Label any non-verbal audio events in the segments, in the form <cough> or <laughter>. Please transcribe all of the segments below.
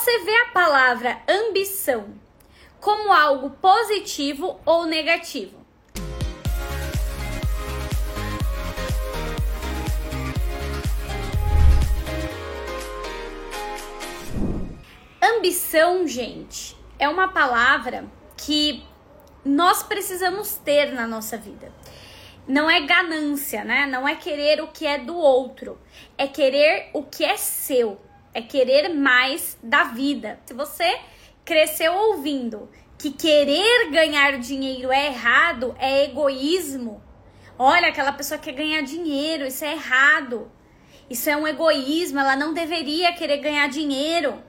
Você vê a palavra ambição como algo positivo ou negativo? Ambição, gente, é uma palavra que nós precisamos ter na nossa vida. Não é ganância, né? Não é querer o que é do outro, é querer o que é seu, é querer mais da vida. Se você cresceu ouvindo que querer ganhar dinheiro é errado, é egoísmo. Olha, aquela pessoa quer ganhar dinheiro, isso é errado. Isso é um egoísmo, ela não deveria querer ganhar dinheiro.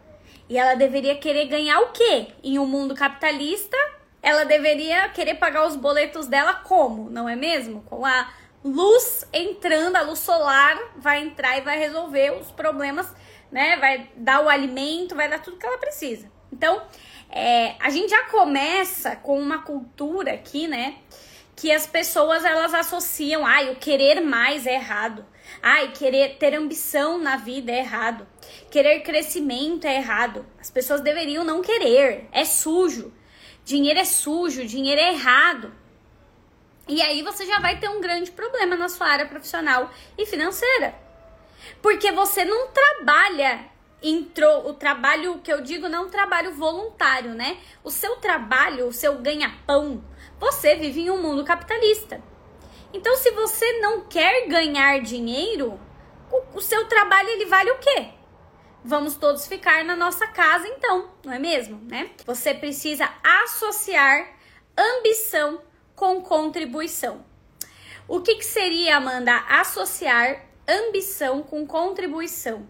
E ela deveria querer ganhar o quê? Em um mundo capitalista, ela deveria querer pagar os boletos dela como, não é mesmo? Com a luz entrando, a luz solar vai entrar e vai resolver os problemas, né? Vai dar o alimento, vai dar tudo que ela precisa. Então, é, a gente já começa com uma cultura aqui, né? Que as pessoas elas associam, ai, o querer mais é errado. Ai, querer ter ambição na vida é errado. Querer crescimento é errado. As pessoas deveriam não querer. É sujo. Dinheiro é sujo, dinheiro é errado. E aí você já vai ter um grande problema na sua área profissional e financeira. Porque você não trabalha entrou o trabalho que eu digo não é trabalho voluntário, né? O seu trabalho, o seu ganha-pão, você vive em um mundo capitalista. Então, se você não quer ganhar dinheiro, o, o seu trabalho ele vale o quê? Vamos todos ficar na nossa casa, então, não é mesmo, né? Você precisa associar ambição com contribuição. O que, que seria, Amanda, associar ambição com contribuição?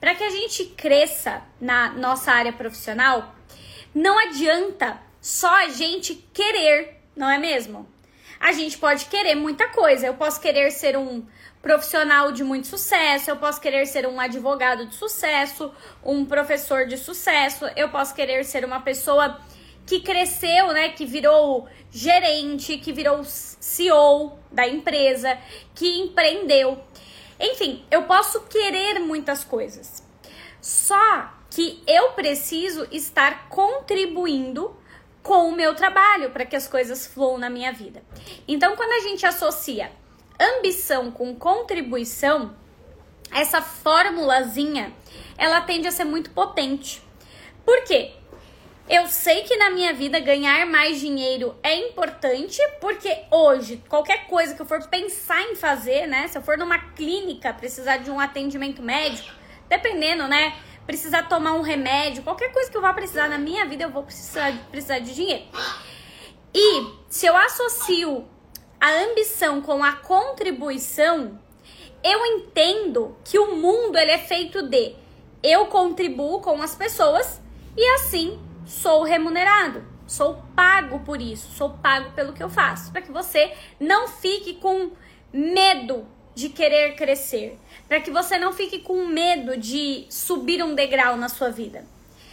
Para que a gente cresça na nossa área profissional, não adianta só a gente querer, não é mesmo? A gente pode querer muita coisa. Eu posso querer ser um profissional de muito sucesso, eu posso querer ser um advogado de sucesso, um professor de sucesso, eu posso querer ser uma pessoa que cresceu, né, que virou gerente, que virou CEO da empresa, que empreendeu. Enfim, eu posso querer muitas coisas. Só que eu preciso estar contribuindo com o meu trabalho para que as coisas fluam na minha vida. Então, quando a gente associa ambição com contribuição, essa formulazinha, ela tende a ser muito potente. Por quê? Eu sei que na minha vida ganhar mais dinheiro é importante, porque hoje, qualquer coisa que eu for pensar em fazer, né? Se eu for numa clínica, precisar de um atendimento médico, dependendo, né? Precisar tomar um remédio, qualquer coisa que eu vá precisar na minha vida, eu vou precisar, precisar de dinheiro. E se eu associo a ambição com a contribuição, eu entendo que o mundo ele é feito de eu contribuo com as pessoas e assim sou remunerado, sou pago por isso, sou pago pelo que eu faço, para que você não fique com medo de querer crescer, para que você não fique com medo de subir um degrau na sua vida.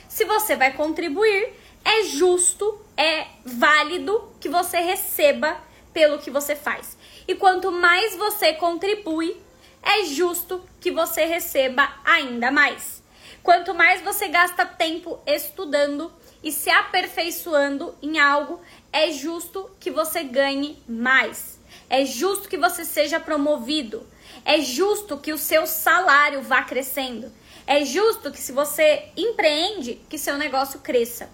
Se você vai contribuir, é justo, é válido que você receba pelo que você faz. E quanto mais você contribui, é justo que você receba ainda mais. Quanto mais você gasta tempo estudando, e se aperfeiçoando em algo, é justo que você ganhe mais. É justo que você seja promovido. É justo que o seu salário vá crescendo. É justo que se você empreende, que seu negócio cresça.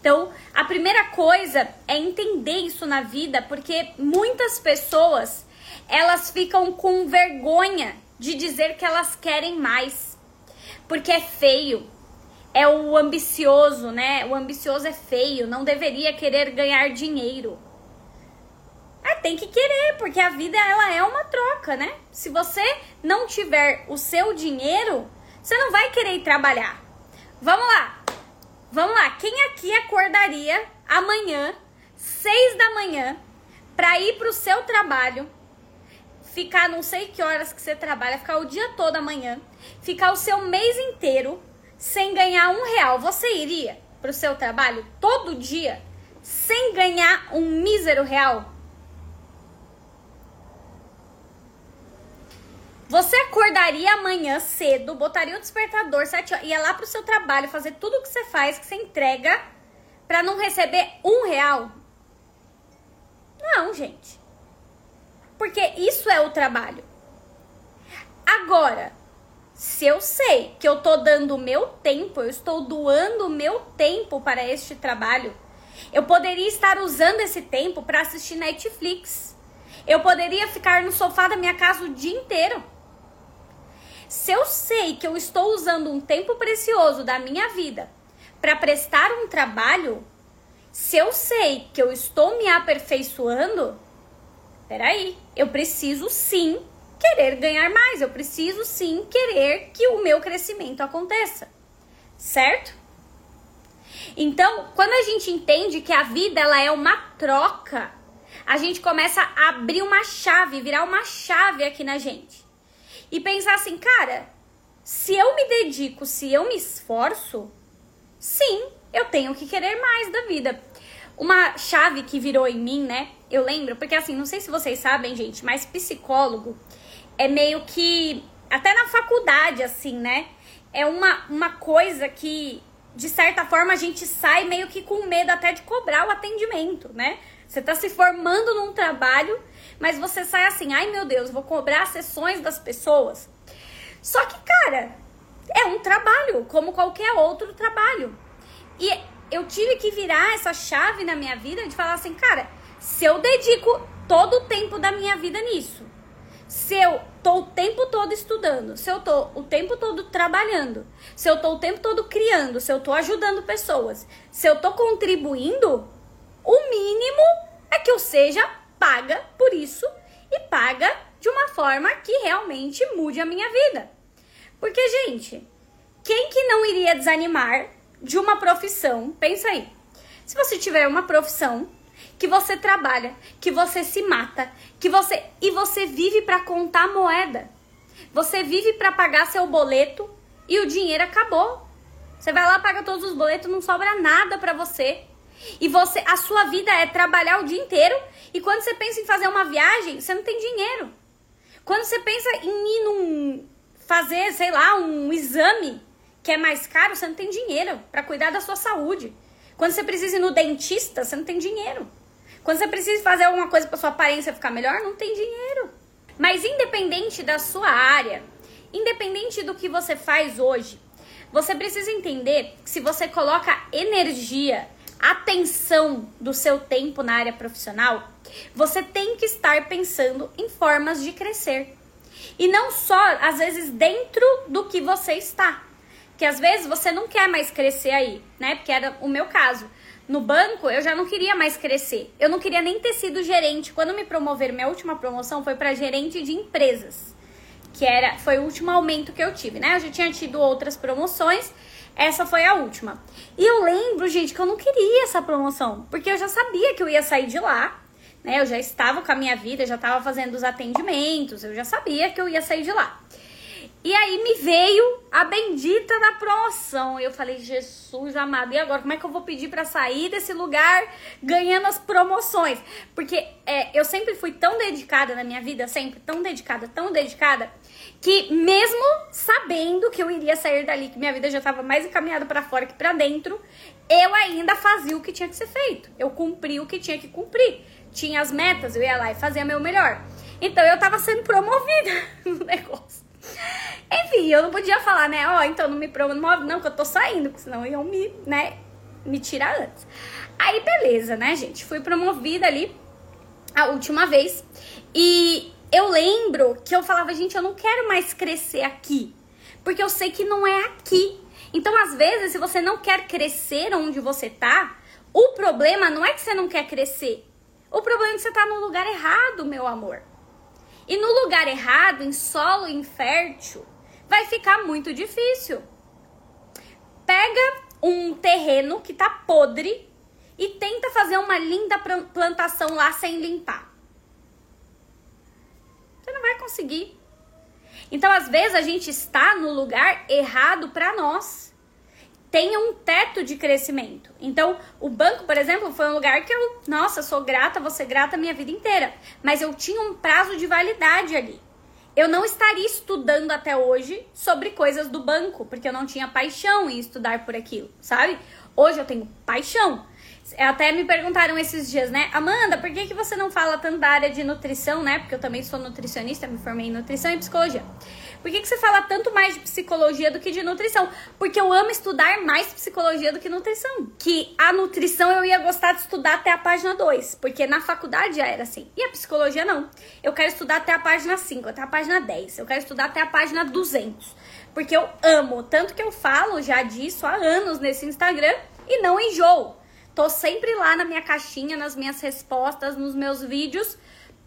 Então, a primeira coisa é entender isso na vida, porque muitas pessoas, elas ficam com vergonha de dizer que elas querem mais. Porque é feio, é o ambicioso, né? O ambicioso é feio, não deveria querer ganhar dinheiro. Ah, tem que querer, porque a vida ela é uma troca, né? Se você não tiver o seu dinheiro, você não vai querer trabalhar. Vamos lá. Vamos lá. Quem aqui acordaria amanhã, seis da manhã, para ir pro seu trabalho, ficar não sei que horas que você trabalha, ficar o dia todo amanhã, ficar o seu mês inteiro sem ganhar um real, você iria para o seu trabalho todo dia sem ganhar um mísero real? Você acordaria amanhã cedo, botaria o despertador, sete horas, ia lá pro seu trabalho, fazer tudo o que você faz, que você entrega, para não receber um real? Não, gente. Porque isso é o trabalho. Agora, se eu sei que eu tô dando o meu tempo, eu estou doando o meu tempo para este trabalho, eu poderia estar usando esse tempo para assistir Netflix. Eu poderia ficar no sofá da minha casa o dia inteiro. Se eu sei que eu estou usando um tempo precioso da minha vida para prestar um trabalho, se eu sei que eu estou me aperfeiçoando, peraí, eu preciso sim querer ganhar mais, eu preciso sim querer que o meu crescimento aconteça, certo? Então, quando a gente entende que a vida ela é uma troca, a gente começa a abrir uma chave, virar uma chave aqui na gente. E pensar assim, cara, se eu me dedico, se eu me esforço, sim, eu tenho que querer mais da vida. Uma chave que virou em mim, né? Eu lembro, porque assim, não sei se vocês sabem, gente, mas psicólogo é meio que até na faculdade assim, né? É uma, uma coisa que de certa forma a gente sai meio que com medo até de cobrar o atendimento, né? Você tá se formando num trabalho, mas você sai assim, ai meu Deus, vou cobrar sessões das pessoas. Só que, cara, é um trabalho, como qualquer outro trabalho. E eu tive que virar essa chave na minha vida de falar assim, cara, se eu dedico todo o tempo da minha vida nisso, se eu tô o tempo todo estudando, se eu tô o tempo todo trabalhando, se eu tô o tempo todo criando, se eu tô ajudando pessoas, se eu tô contribuindo, o mínimo é que eu seja paga por isso e paga de uma forma que realmente mude a minha vida. Porque, gente, quem que não iria desanimar de uma profissão? Pensa aí. Se você tiver uma profissão que você trabalha, que você se mata, que você e você vive para contar moeda. Você vive para pagar seu boleto e o dinheiro acabou. Você vai lá, paga todos os boletos, não sobra nada para você. E você, a sua vida é trabalhar o dia inteiro e quando você pensa em fazer uma viagem, você não tem dinheiro. Quando você pensa em ir num fazer, sei lá, um exame que é mais caro, você não tem dinheiro para cuidar da sua saúde. Quando você precisa ir no dentista, você não tem dinheiro. Quando você precisa fazer alguma coisa para sua aparência ficar melhor, não tem dinheiro. Mas independente da sua área, independente do que você faz hoje, você precisa entender que se você coloca energia, atenção do seu tempo na área profissional, você tem que estar pensando em formas de crescer. E não só, às vezes, dentro do que você está. Que às vezes você não quer mais crescer aí, né? Porque era o meu caso no banco, eu já não queria mais crescer. Eu não queria nem ter sido gerente. Quando me promoveram, minha última promoção foi para gerente de empresas, que era foi o último aumento que eu tive, né? Eu já tinha tido outras promoções, essa foi a última. E eu lembro, gente, que eu não queria essa promoção, porque eu já sabia que eu ia sair de lá, né? Eu já estava com a minha vida, já estava fazendo os atendimentos, eu já sabia que eu ia sair de lá. E aí me veio a bendita da promoção. Eu falei, Jesus amado, e agora como é que eu vou pedir para sair desse lugar ganhando as promoções? Porque é, eu sempre fui tão dedicada na minha vida, sempre tão dedicada, tão dedicada, que mesmo sabendo que eu iria sair dali, que minha vida já estava mais encaminhada para fora que para dentro, eu ainda fazia o que tinha que ser feito. Eu cumpri o que tinha que cumprir. Tinha as metas, eu ia lá e fazia meu melhor. Então eu tava sendo promovida <laughs> no negócio. <laughs> Enfim, eu não podia falar, né? Ó, oh, então não me promove, não, que eu tô saindo, porque senão iam me, né, me tirar antes. Aí, beleza, né, gente? Fui promovida ali a última vez. E eu lembro que eu falava, gente, eu não quero mais crescer aqui. Porque eu sei que não é aqui. Então, às vezes, se você não quer crescer onde você tá, o problema não é que você não quer crescer. O problema é que você tá no lugar errado, meu amor. E no lugar errado, em solo infértil, vai ficar muito difícil. Pega um terreno que tá podre e tenta fazer uma linda plantação lá sem limpar. Você não vai conseguir. Então, às vezes, a gente está no lugar errado para nós tenha um teto de crescimento. Então, o banco, por exemplo, foi um lugar que eu, nossa, sou grata, vou ser grata a minha vida inteira. Mas eu tinha um prazo de validade ali. eu não estaria estudando até hoje sobre coisas do banco, porque eu não tinha paixão em estudar por aquilo, sabe? Hoje eu tenho paixão. Até me perguntaram esses dias, né? Amanda, por que, que você não fala tanto da área de nutrição, né? Porque eu também sou nutricionista, me formei em nutrição e psicologia. Por que, que você fala tanto mais de psicologia do que de nutrição? Porque eu amo estudar mais psicologia do que nutrição. Que a nutrição eu ia gostar de estudar até a página 2, porque na faculdade já era assim. E a psicologia não. Eu quero estudar até a página 5, até a página 10. Eu quero estudar até a página 200. Porque eu amo. Tanto que eu falo já disso há anos nesse Instagram e não enjoo. Tô sempre lá na minha caixinha, nas minhas respostas, nos meus vídeos.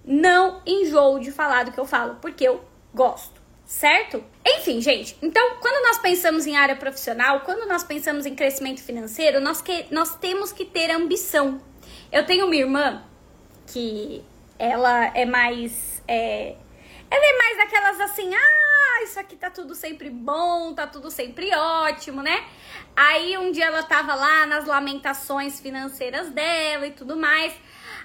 Não enjoo de falar do que eu falo, porque eu gosto certo? Enfim, gente, então quando nós pensamos em área profissional, quando nós pensamos em crescimento financeiro, nós, que, nós temos que ter ambição. Eu tenho uma irmã que ela é mais. É, ela é mais daquelas assim, ah, isso aqui tá tudo sempre bom, tá tudo sempre ótimo, né? Aí um dia ela tava lá nas lamentações financeiras dela e tudo mais.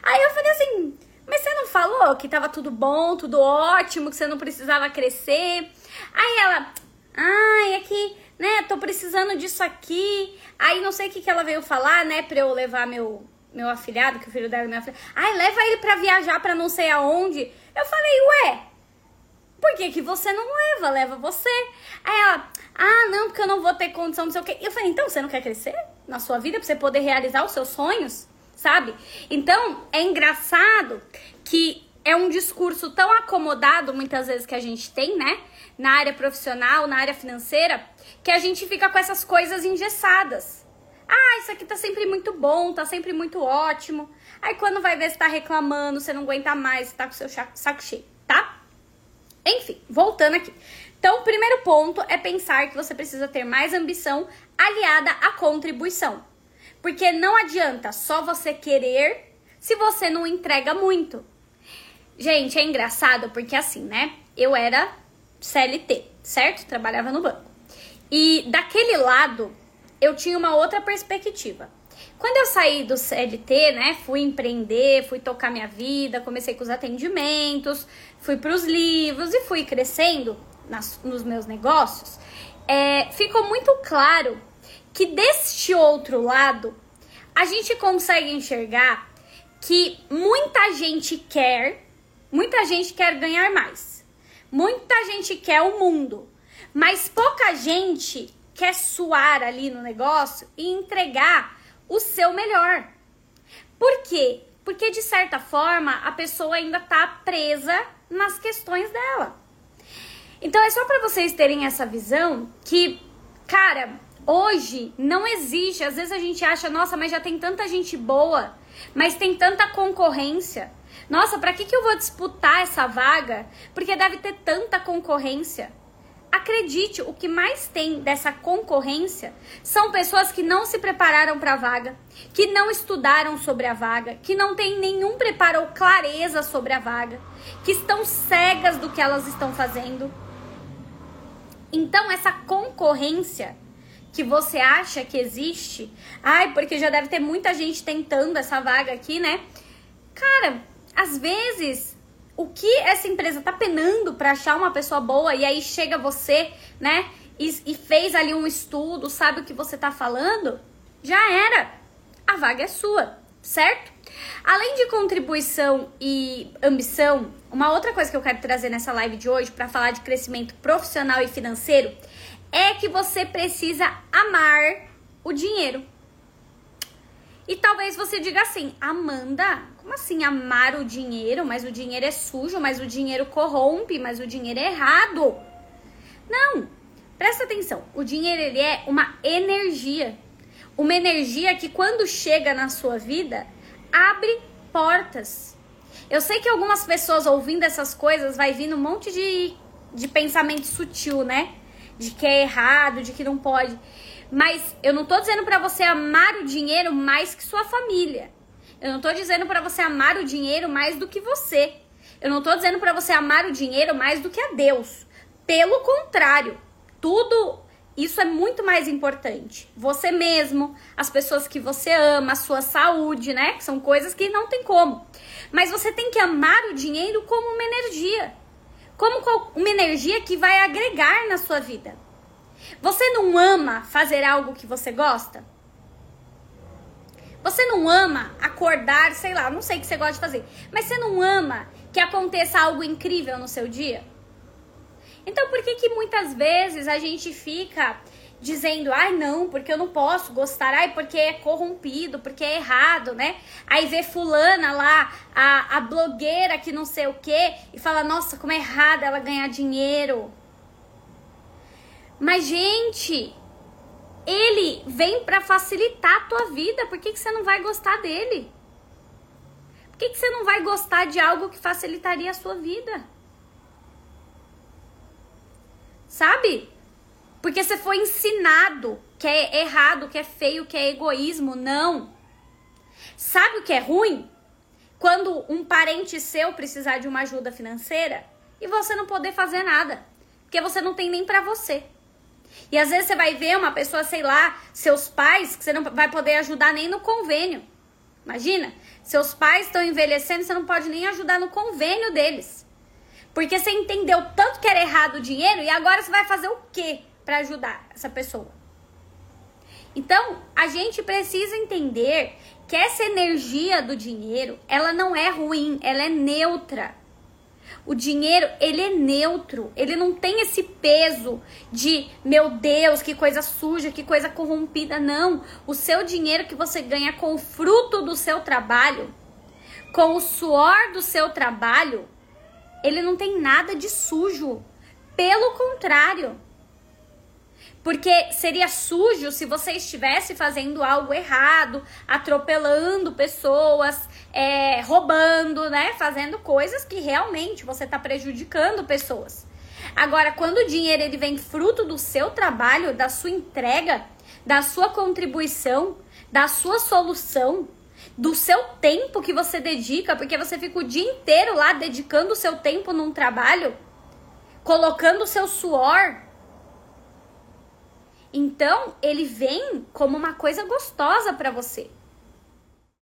Aí eu falei assim, mas você não falou que tava tudo bom, tudo ótimo, que você não precisava crescer? Aí ela, ai, é que, né, tô precisando disso aqui. Aí não sei o que, que ela veio falar, né, pra eu levar meu, meu afilhado, que o filho dela é meu afilhado. Ai, leva ele pra viajar pra não sei aonde. Eu falei, ué, por que, que você não leva? Leva você. Aí ela, ah, não, porque eu não vou ter condição, não sei o quê. Eu falei, então você não quer crescer na sua vida pra você poder realizar os seus sonhos? Sabe? Então, é engraçado que é um discurso tão acomodado muitas vezes que a gente tem, né? Na área profissional, na área financeira, que a gente fica com essas coisas engessadas. Ah, isso aqui tá sempre muito bom, tá sempre muito ótimo. Aí quando vai ver se tá reclamando, você não aguenta mais, você tá com seu saco cheio, tá? Enfim, voltando aqui. Então, o primeiro ponto é pensar que você precisa ter mais ambição aliada à contribuição. Porque não adianta só você querer se você não entrega muito. Gente, é engraçado porque assim, né? Eu era CLT, certo? Trabalhava no banco. E daquele lado, eu tinha uma outra perspectiva. Quando eu saí do CLT, né, fui empreender, fui tocar minha vida, comecei com os atendimentos, fui para os livros e fui crescendo nas, nos meus negócios, é, ficou muito claro que deste outro lado a gente consegue enxergar que muita gente quer, muita gente quer ganhar mais. Muita gente quer o mundo, mas pouca gente quer suar ali no negócio e entregar o seu melhor. Por quê? Porque de certa forma a pessoa ainda tá presa nas questões dela. Então é só para vocês terem essa visão que, cara, Hoje não existe. Às vezes a gente acha, nossa, mas já tem tanta gente boa, mas tem tanta concorrência. Nossa, para que, que eu vou disputar essa vaga? Porque deve ter tanta concorrência. Acredite, o que mais tem dessa concorrência são pessoas que não se prepararam para a vaga, que não estudaram sobre a vaga, que não têm nenhum preparo ou clareza sobre a vaga, que estão cegas do que elas estão fazendo. Então, essa concorrência que você acha que existe, ai, porque já deve ter muita gente tentando essa vaga aqui, né? Cara, às vezes o que essa empresa tá penando para achar uma pessoa boa e aí chega você, né? E, e, fez ali um estudo, sabe o que você tá falando? Já era. A vaga é sua, certo? Além de contribuição e ambição, uma outra coisa que eu quero trazer nessa live de hoje para falar de crescimento profissional e financeiro é que você precisa amar o dinheiro. E talvez você diga assim, Amanda, como assim amar o dinheiro? Mas o dinheiro é sujo, mas o dinheiro corrompe, mas o dinheiro é errado. Não, presta atenção. O dinheiro ele é uma energia. Uma energia que quando chega na sua vida, abre portas. Eu sei que algumas pessoas ouvindo essas coisas vai vir um monte de, de pensamento sutil, né? De que é errado, de que não pode. Mas eu não tô dizendo para você amar o dinheiro mais que sua família. Eu não tô dizendo para você amar o dinheiro mais do que você. Eu não tô dizendo para você amar o dinheiro mais do que a Deus. Pelo contrário, tudo isso é muito mais importante. Você mesmo, as pessoas que você ama, a sua saúde, né? Que são coisas que não tem como. Mas você tem que amar o dinheiro como uma energia como uma energia que vai agregar na sua vida. Você não ama fazer algo que você gosta? Você não ama acordar, sei lá, não sei o que você gosta de fazer, mas você não ama que aconteça algo incrível no seu dia? Então, por que que muitas vezes a gente fica dizendo, ai não, porque eu não posso gostar, ai porque é corrompido, porque é errado, né? Aí vê fulana lá, a, a blogueira que não sei o que, e fala, nossa, como é errado ela ganhar dinheiro. Mas, gente, ele vem para facilitar a tua vida. Por que, que você não vai gostar dele? Por que, que você não vai gostar de algo que facilitaria a sua vida? Sabe? Porque você foi ensinado que é errado, que é feio, que é egoísmo. Não. Sabe o que é ruim? Quando um parente seu precisar de uma ajuda financeira e você não poder fazer nada. Porque você não tem nem para você. E às vezes você vai ver uma pessoa, sei lá, seus pais, que você não vai poder ajudar nem no convênio. Imagina, seus pais estão envelhecendo, você não pode nem ajudar no convênio deles. Porque você entendeu tanto que era errado o dinheiro e agora você vai fazer o quê para ajudar essa pessoa? Então, a gente precisa entender que essa energia do dinheiro, ela não é ruim, ela é neutra. O dinheiro, ele é neutro, ele não tem esse peso de, meu Deus, que coisa suja, que coisa corrompida, não. O seu dinheiro que você ganha com o fruto do seu trabalho, com o suor do seu trabalho, ele não tem nada de sujo. Pelo contrário, porque seria sujo se você estivesse fazendo algo errado, atropelando pessoas, é, roubando, né? Fazendo coisas que realmente você está prejudicando pessoas. Agora, quando o dinheiro ele vem fruto do seu trabalho, da sua entrega, da sua contribuição, da sua solução, do seu tempo que você dedica, porque você fica o dia inteiro lá dedicando o seu tempo num trabalho, colocando o seu suor, então, ele vem como uma coisa gostosa para você.